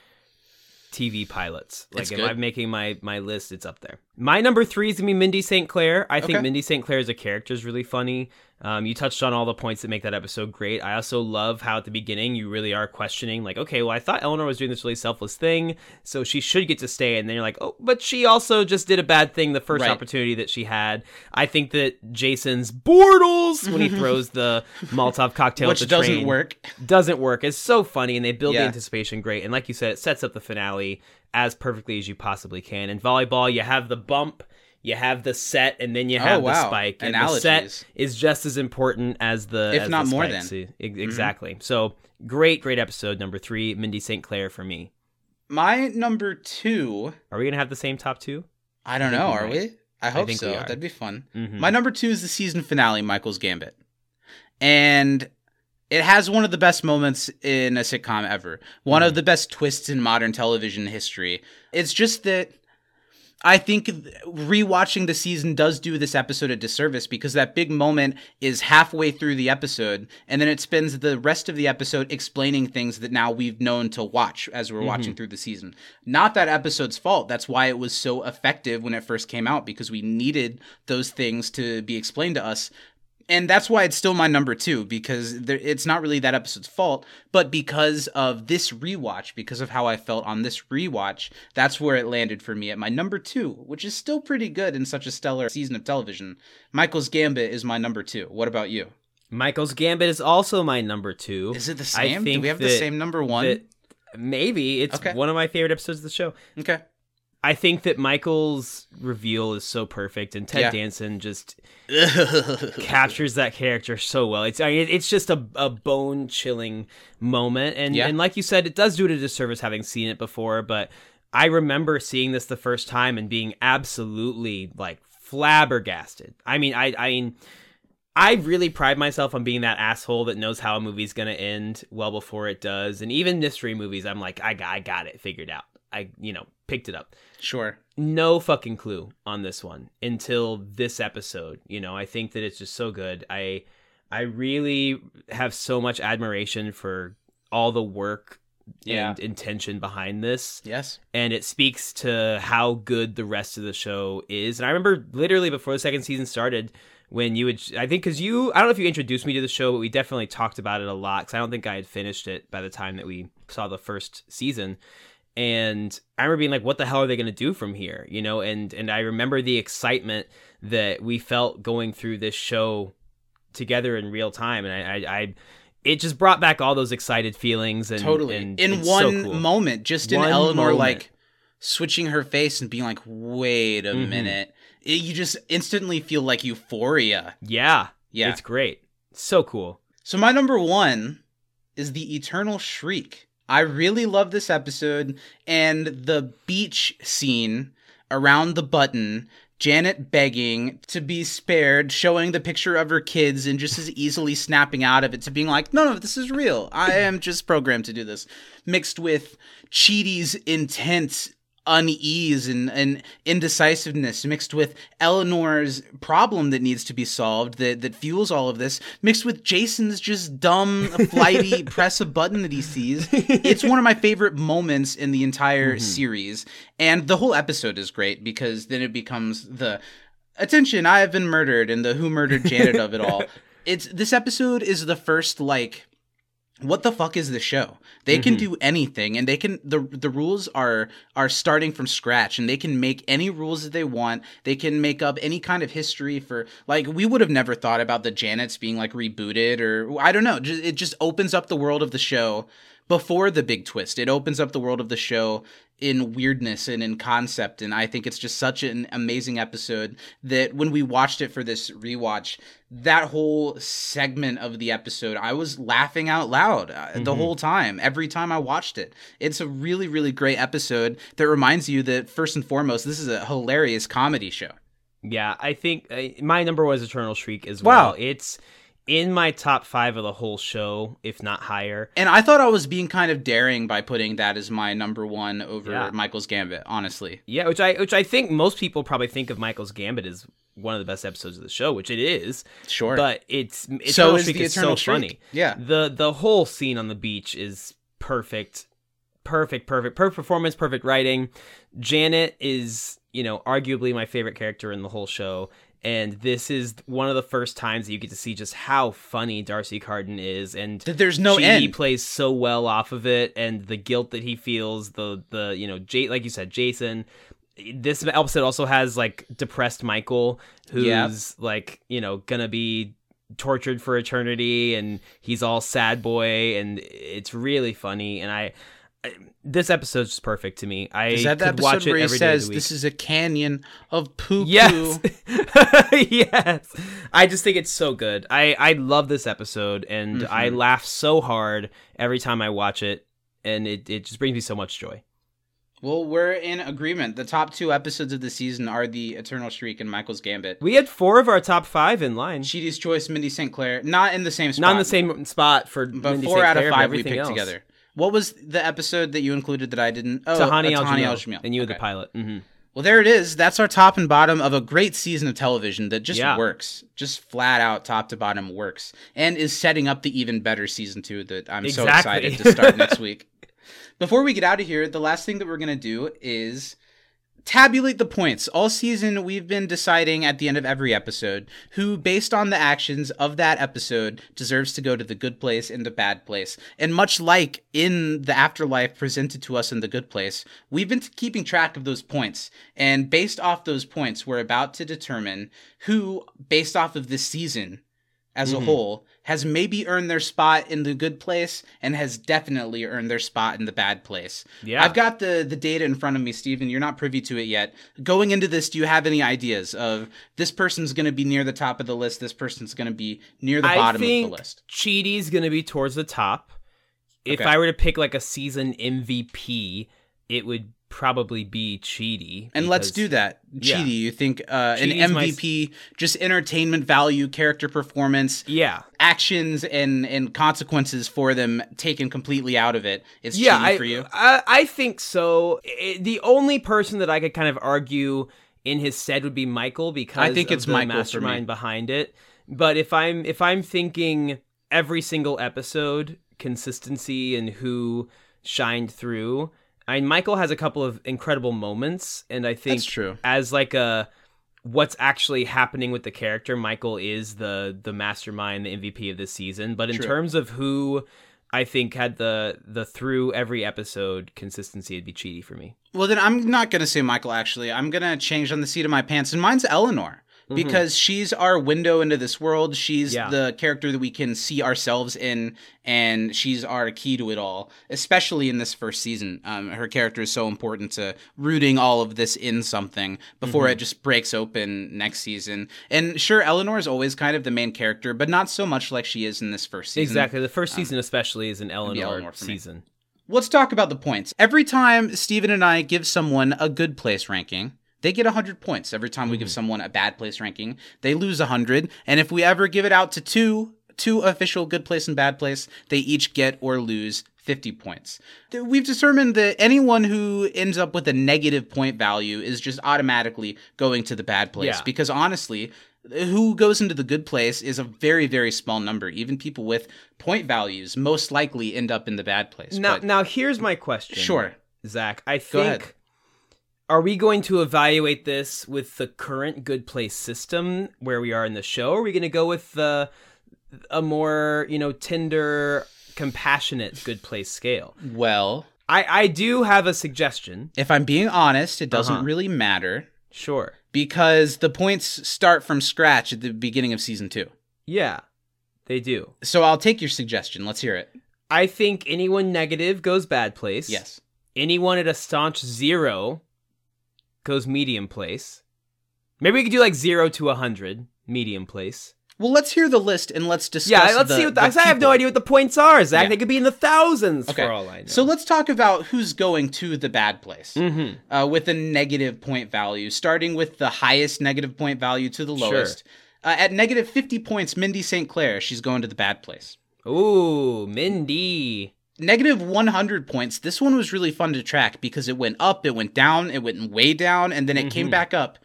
TV pilots. Like It's if good. I'm making my my list, it's up there. My number three is gonna be Mindy St. Clair. I think Okay. Mindy St. Clair as a character is really funny. Um, you touched on all the points that make that episode great. I also love how at the beginning you really are questioning, like, okay, well, I thought Eleanor was doing this really selfless thing, so she should get to stay. And then you're like, oh, but she also just did a bad thing the first Right. opportunity that she had. I think that Jason's Bortles when he *laughs* throws the Molotov cocktail Which at the doesn't work. doesn't work. It's so funny, and they build the anticipation great. And like you said, it sets up the finale as perfectly as you possibly can. In volleyball, you have the bump, you have the set, and then you Oh, have the spike. And the Analogies. set is just as important as the If as not the more than. See, ex- exactly. So great, great episode number three, Mindy St. Clair for me. My number 2, Are we gonna have the same top two? I don't I know, we are might. we? I hope think so. That'd be fun. Mhm. My number two is the season finale, Michael's Gambit. And it has one of the best moments in a sitcom ever. One Mm. of the best twists in modern television history. It's just that I think rewatching the season does do this episode a disservice because that big moment is halfway through the episode, and then it spends the rest of the episode explaining things that now we've known to watch as we're watching through the season. Not that episode's fault. That's why it was so effective when it first came out because we needed those things to be explained to us. And that's why it's still my number two because there, it's not really that episode's fault, but because of this rewatch, because of how I felt on this rewatch, that's where it landed for me at my number two, which is still pretty good in such a stellar season of television. Michael's Gambit is my number two. What about you? Michael's Gambit is also my number two. Is it the I same? Do we have the same number one? maybe it's Okay. one of my favorite episodes of the show. okay. I think that Michael's reveal is so perfect, and Ted Yeah. Danson just *laughs* captures that character so well. It's I mean, it's just a, a bone chilling moment, and Yeah. and like you said, it does do it a disservice having seen it before. But I remember seeing this the first time and being absolutely like flabbergasted. I mean, I I mean. I really pride myself on being that asshole that knows how a movie's gonna end well before it does, and even mystery movies, I'm like, I I got it figured out. I, you know, picked it up sure. no fucking clue on this one until this episode. You know, I think that it's just so good. I I really have so much admiration for all the work and intention behind this Yes. and it speaks to how good the rest of the show is. And I remember literally before the second season started when you would I think cuz you I don't know if you introduced me to the show but we definitely talked about it a lot cuz I don't think I had finished it by the time that we saw the first season. And I remember being like what the hell are they going to do from here, you know? And and I remember the excitement that we felt going through this show together in real time and I I, I it just brought back all those excited feelings and totally. and in it's so one cool. moment, just in One Eleanor moment. like switching her face and being like, "Wait a Mhm. minute." It- you just instantly feel like euphoria. Yeah. Yeah. It's great. So cool. So my number 1 is the Eternal Shriek. I really love this episode and the beach scene around the button. Janet begging to be spared, showing the picture of her kids and just as easily snapping out of it to being like, no, no, this is real. I am just programmed to do this. Mixed with Chidi's intense unease and, and indecisiveness mixed with Eleanor's problem that needs to be solved that, that fuels all of this mixed with Jason's just dumb flighty *laughs* press a button that he sees. *laughs* It's one of my favorite moments in the entire mm-hmm. series. And the whole episode is great because then it becomes the attention I have been murdered and the who murdered Janet of it all. *laughs* It's this episode is the first like what the fuck is the show? They mm-hmm. can do anything and they can the the rules are are starting from scratch and they can make any rules that they want. They can make up any kind of history for like we would have never thought about the Janets being like rebooted or I don't know. It just opens up the world of the show before the big twist. It opens up the world of the show in weirdness and in concept and I think it's just such an amazing episode that when we watched it for this rewatch that whole segment of the episode I was laughing out loud uh, mm-hmm. the whole time every time I watched it it's a really really great episode that reminds you that first and foremost this is a hilarious comedy show yeah I think uh, my number was Eternal Shriek as well. wow. well it's in my top five of the whole show, if not higher. And I thought I was being kind of daring by putting that as my number one over yeah. Michael's Gambit, honestly. Yeah, which I which I think most people probably think of Michael's Gambit as one of the best episodes of the show, which it is. Sure, but it's it's so is, the so funny. Yeah, the the whole scene on the beach is perfect, perfect, perfect, perfect performance, perfect writing. Janet is you know arguably my favorite character in the whole show and this is one of the first times that you get to see just how funny D'Arcy Carden is, and that there's no end. He plays so well off of it, and the guilt that he feels, the the you know, J- like you said, Jason. This episode also has like depressed Michael, who's yep. like you know gonna be tortured for eternity, and he's all sad boy, and it's really funny, and I this episode's just perfect to me. I is that episode watch it where he says this is a canyon of poo poo? Yes, *laughs* yes. I just think it's so good. I I love this episode, and mm-hmm. I laugh so hard every time I watch it, and it it just brings me so much joy. Well, we're in agreement. The top two episodes of the season are the Eternal Shriek and Michael's Gambit. We had four of our top five in line. Chidi's Choice, Mindy St. Clair, not in the same spot. Not in the same spot for but Mindy four St. out of five we picked else. together. What was the episode that you included that I didn't? Oh, Tahani, uh, Tahani Al Jamil. And you okay. the pilot. Mm-hmm. Well, there it is. That's our top and bottom of a great season of television that just yeah. works. Just flat out, top to bottom works. And is setting up the even better season two that I'm exactly. so excited to start next week. *laughs* Before we get out of here, the last thing that we're going to do is tabulate the points. All season, we've been deciding at the end of every episode who, based on the actions of that episode, deserves to go to the good place and the bad place. And much like in the afterlife presented to us in the good place, we've been keeping track of those points. And based off those points, we're about to determine who, based off of this season as mm-hmm. a whole, has maybe earned their spot in the good place and has definitely earned their spot in the bad place. Yeah. I've got the the data in front of me, Stephen. You're not privy to it yet. Going into this, do you have any ideas of this person's going to be near the top of the list, this person's going to be near the I bottom of the list? Chidi's going to be towards the top. If okay. I were to pick like a season MVP, it would probably be Chidi. And let's do that. Chidi, yeah. you think uh, an MVP, my... just entertainment value, character performance, yeah, actions and and consequences for them taken completely out of it. Is yeah, Chidi I, for you? I, I think so. It, the only person that I could kind of argue in his stead would be Michael because I think it's the Michael mastermind behind it. But if I'm if I'm thinking every single episode consistency and who shined through I mean, Michael has a couple of incredible moments, and I think That's true. as like a what's actually happening with the character, Michael is the the mastermind, the MVP of this season. But in true. terms of who I think had the the through every episode consistency, it'd be Chidi for me. Well, then I'm not gonna say Michael. Actually, I'm gonna change on the seat of my pants, and mine's Eleanor. Mm-hmm. because she's our window into this world. She's yeah. the character that we can see ourselves in, and she's our key to it all, especially in this first season. Um, her character is so important to rooting all of this in something before mm-hmm. it just breaks open next season. And sure, Eleanor is always kind of the main character, but not so much like she is in this first season. Exactly. The first season, um, especially, is an Eleanor, Eleanor season. Let's talk about the points. Every time Steven and I give someone a good place ranking, they get 100 points. Every time we give mm-hmm. someone a bad place ranking, they lose 100. And if we ever give it out to two, two official good place and bad place, they each get or lose 50 points. We've determined that anyone who ends up with a negative point value is just automatically going to the bad place Yeah. because honestly, who goes into the good place is a very very small number. Even people with point values most likely end up in the bad place. Now, But- now here's my question. Sure. Zach. I Go ahead. think. Are we going to evaluate this with the current good place system where we are in the show? Or are we going to go with the a more you know tender, compassionate good place scale? well, I I do have a suggestion. if I'm being honest, it doesn't Uh-huh. really matter Sure. because the points start from scratch at the beginning of season 2. Yeah, they do. So I'll take your suggestion. Let's hear it. I think anyone negative goes bad place. Yes. Anyone at a staunch zero goes medium place. Maybe we could do like zero to a hundred, medium place. Well, let's hear the list and let's discuss. Yeah, let's the- see what the, the I have no idea what the points are, Zach. Yeah. They could be in the thousands Okay. for all I know. So let's talk about who's going to the bad place Mhm. uh, with a negative point value, starting with the highest negative point value to the Sure. lowest. Uh, at negative 50 points, Mindy St. Clair, she's going to the bad place. Ooh, Mindy. Negative 100 points. This one was really fun to track because it went up, it went down, it went way down, and then it came Mhm. back up.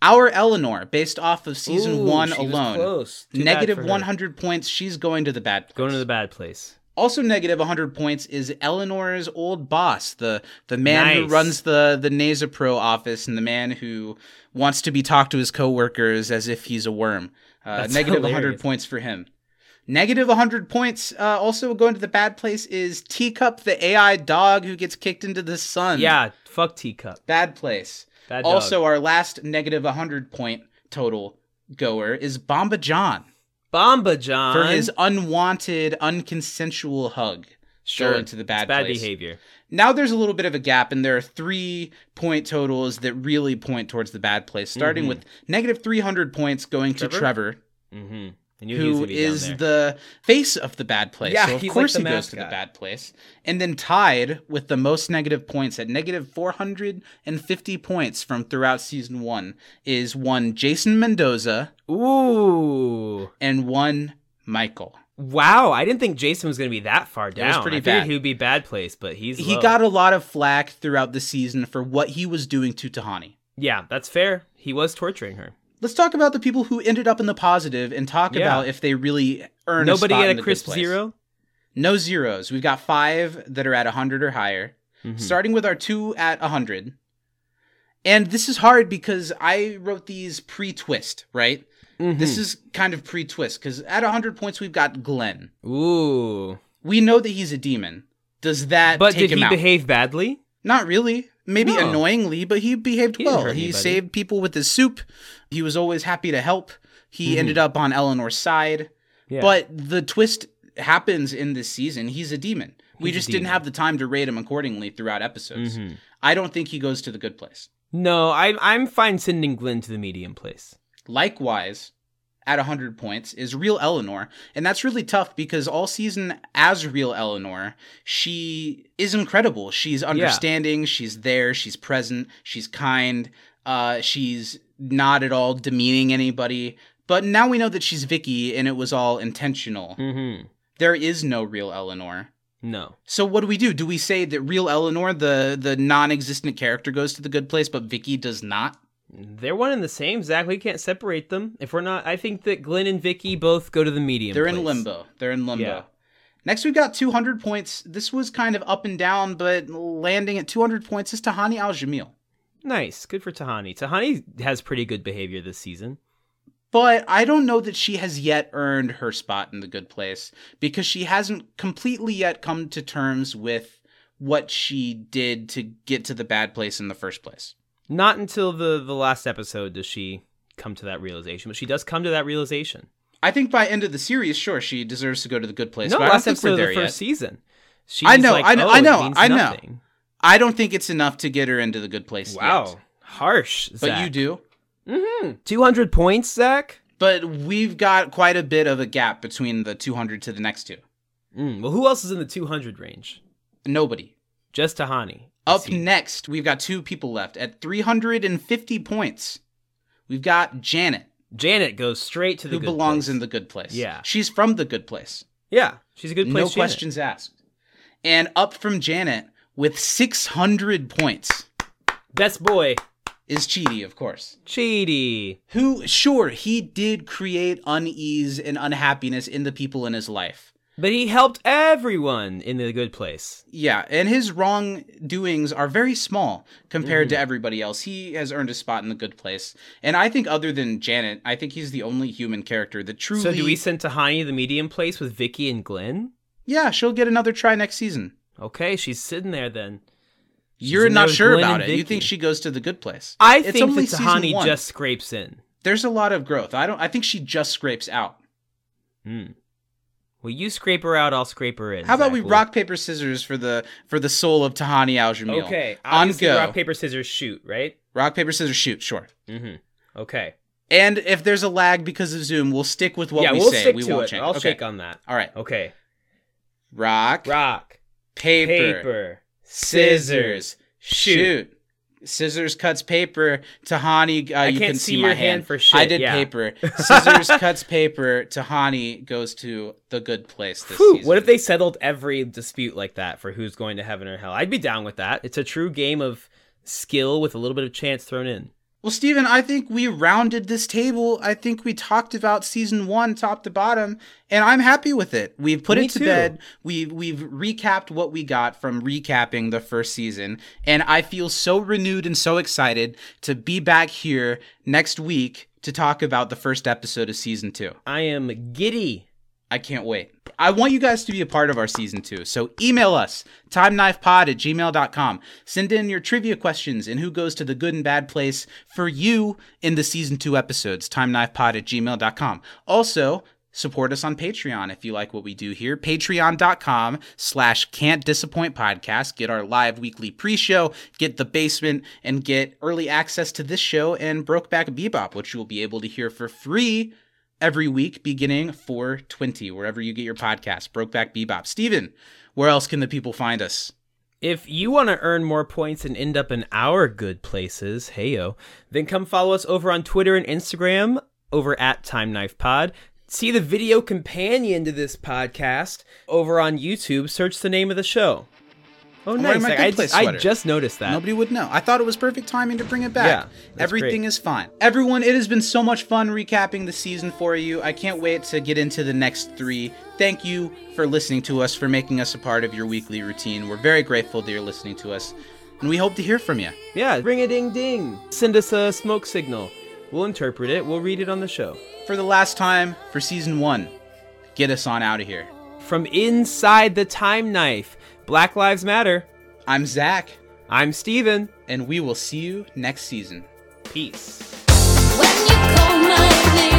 Our Eleanor, based off of season Ooh, one alone, close. Too bad negative for her. 100 points. She's going to the bad place. Going to the bad place. Also negative 100 points is Eleanor's old boss, the the man who runs the the NASA Pro office and the man who wants to be talked to his coworkers as if he's a worm. Uh, negative 100 points for him. Negative 100 points uh, also going to the bad place is Teacup the AI dog who gets kicked into the sun. Yeah, fuck teacup. Bad place. Bad dog. Also our last negative 100 point total goer is Bambadjan Bomba John for his unwanted unconsensual hug. sure. going to the bad bad place. behavior. Now there's a little bit of a gap, and there are three point totals that really point towards the bad place, starting Mhm. with negative 300 points going to Trevor? Trevor, Mm-hmm. I knew he was who gonna be down is the face of the bad place. Yeah, so of like course the he goes to the bad place. And then tied with the most negative points at negative 450 points from throughout season one is one Jason Mendoza Ooh. and one Michael. Wow, I didn't think Jason was going to be that far was down. pretty I bad. he would be bad place, but he's He low. got a lot of flack throughout the season for what he was doing to Tahani. Yeah, that's fair. He was torturing her. Let's talk about the people who ended up in the positive and talk Yeah. about if they really earned Nobody a spot at a crisp zero. No zeros. We've got five that are at 100 or higher, Mhm. starting with our two at 100. And this is hard because I wrote these pre twist, right? Mhm. This is kind of pre twist because at 100 points, we've got Glenn. Ooh. We know that he's a demon. Does that But did he out? behave badly? Not really. Maybe No. annoyingly, but he behaved He well. He anybody. saved people with his soup. He was always happy to help. He Mhm. ended up on Eleanor's side. Yeah. But the twist happens in this season. He's a demon. we He's a just didn't have the time to rate him accordingly throughout episodes. Mhm. I don't think he goes to the good place. No, I, I'm fine sending Glenn to the medium place. Likewise, at 100 points is real Eleanor. And that's really tough because all season as real Eleanor, she is incredible. She's understanding, she's there, she's present, she's kind, uh, she's not at all demeaning anybody. But now we know that she's Vicky and it was all intentional. Mm-hmm. There is no real Eleanor. No. So what do we do? Do we say that real Eleanor, the the non-existent character, goes to the good place, but Vicky does not? They're one and the same, Zach. We can't separate them. If we're not, I think that Glenn and Vicky both go to the medium. They're in limbo. They're in limbo. Yeah. Next, we've got 200 points. This was kind of up and down, but landing at 200 points is Tahani Al Jamil. Nice, good for Tahani. Tahani has pretty good behavior this season. But I don't know that she has yet earned her spot in the good place because she hasn't completely yet come to terms with what she did to get to the bad place in the first place. Not until the the last episode does she come to that realization, but she does come to that realization. I think by end of the series, sure, she deserves to go to the good place. no, but I last episode of the first yet. season. She's I know, like, I know, "Oh, I know, I know. nothing." I don't think it's enough to get her into the good place. Wow, yet. harsh. but you do. Mm-hmm. Two hundred points, Zach. But we've got quite a bit of a gap between the 200 to the next two. Mm, well, who else is in the two hundred range? Nobody. Just Tahani. Up next, we've got two people left at 350 points. We've got Janet, Janet goes straight to the who good belongs place. in the good place. Yeah. She's from the good place. Yeah, she's a good place. no Janet. questions asked. And up from Janet with 600 points Best boy, is Chidi, of course. Chidi. Who, sure, he did create unease and unhappiness in the people in his life. But he helped everyone in the good place. Yeah, and his wrongdoings are very small compared Mm-hmm. to everybody else. He has earned a spot in the good place. And I think, other than Janet, I think he's the only human character that truly. So do we send Tahani the medium place with Vicky and Glenn? Yeah, she'll get another try next season. Okay, she's sitting there then. She's You're not sure Glenn about it. You think she goes to the good place? I It's think only that Tahani just scrapes in. There's a lot of growth. I don't. I think she just scrapes out. Hmm. Well, you scrape her out, I'll scrape her in. How about we rock paper scissors for the for the soul of Tahani Al Jamil? Okay, on obviously go. rock paper scissors shoot, right? Rock paper scissors shoot. Sure. Mm-hmm. Okay. And if there's a lag because of Zoom, we'll stick with what yeah, we we'll say. stick we to won't it. change. I'll okay. shake on that. All right. Okay. Rock, Rock, paper, paper, scissors, shoot. shoot. Scissors cuts paper. Tahani, uh, I you can't see see my hand for shit, I did yeah. paper. *laughs* Scissors cuts paper. Tahani goes to the good place this Whew, season. what if they settled every dispute like that for who's going to heaven or hell? I'd be down with that. It's a true game of skill with a little bit of chance thrown in. Well, Steven, I think we rounded this table. I think we talked about season one top to bottom, and I'm happy with it. We've put Me it to too. bed. We've we've recapped what we got from recapping the first season, and I feel so renewed and so excited to be back here next week to talk about the first episode of season two. I am giddy. I can't wait. I want you guys to be a part of our season two. So email us, timeknifepod at gmail.com. Send in your trivia questions and who goes to the good and bad place for you in the season two episodes, timeknifepod at gmail.com. Also, support us on Patreon if you like what we do here. Patreon.com slash can't disappoint podcast. Get our live weekly pre-show, get the basement, and get early access to this show and Brokeback Bebop, which you'll be able to hear for free every week beginning 420 wherever you get your podcast brokeback bebop steven where else can the people find us If you want to earn more points and end up in our good places, heyo, then come follow us over on Twitter and Instagram over at Time Knife Pod. See the video companion to this podcast over on YouTube. Search the name of the show. Oh, wearing nice! my I, Good I Place just, I just noticed that. nobody would know i thought it was perfect timing to bring it back Yeah, everything great. is fine everyone it has been so much fun recapping the season for you i can't wait to get into the next three thank you for listening to us for making us a part of your weekly routine we're very grateful that you're listening to us and we hope to hear from you Yeah, ring a ding ding. Send us a smoke signal. We'll interpret it. We'll read it on the show. for the last time for season one get us on out of here From inside the time knife, Black Lives Matter. i'm zach I'm Steven. and we will see you next season Peace. When you call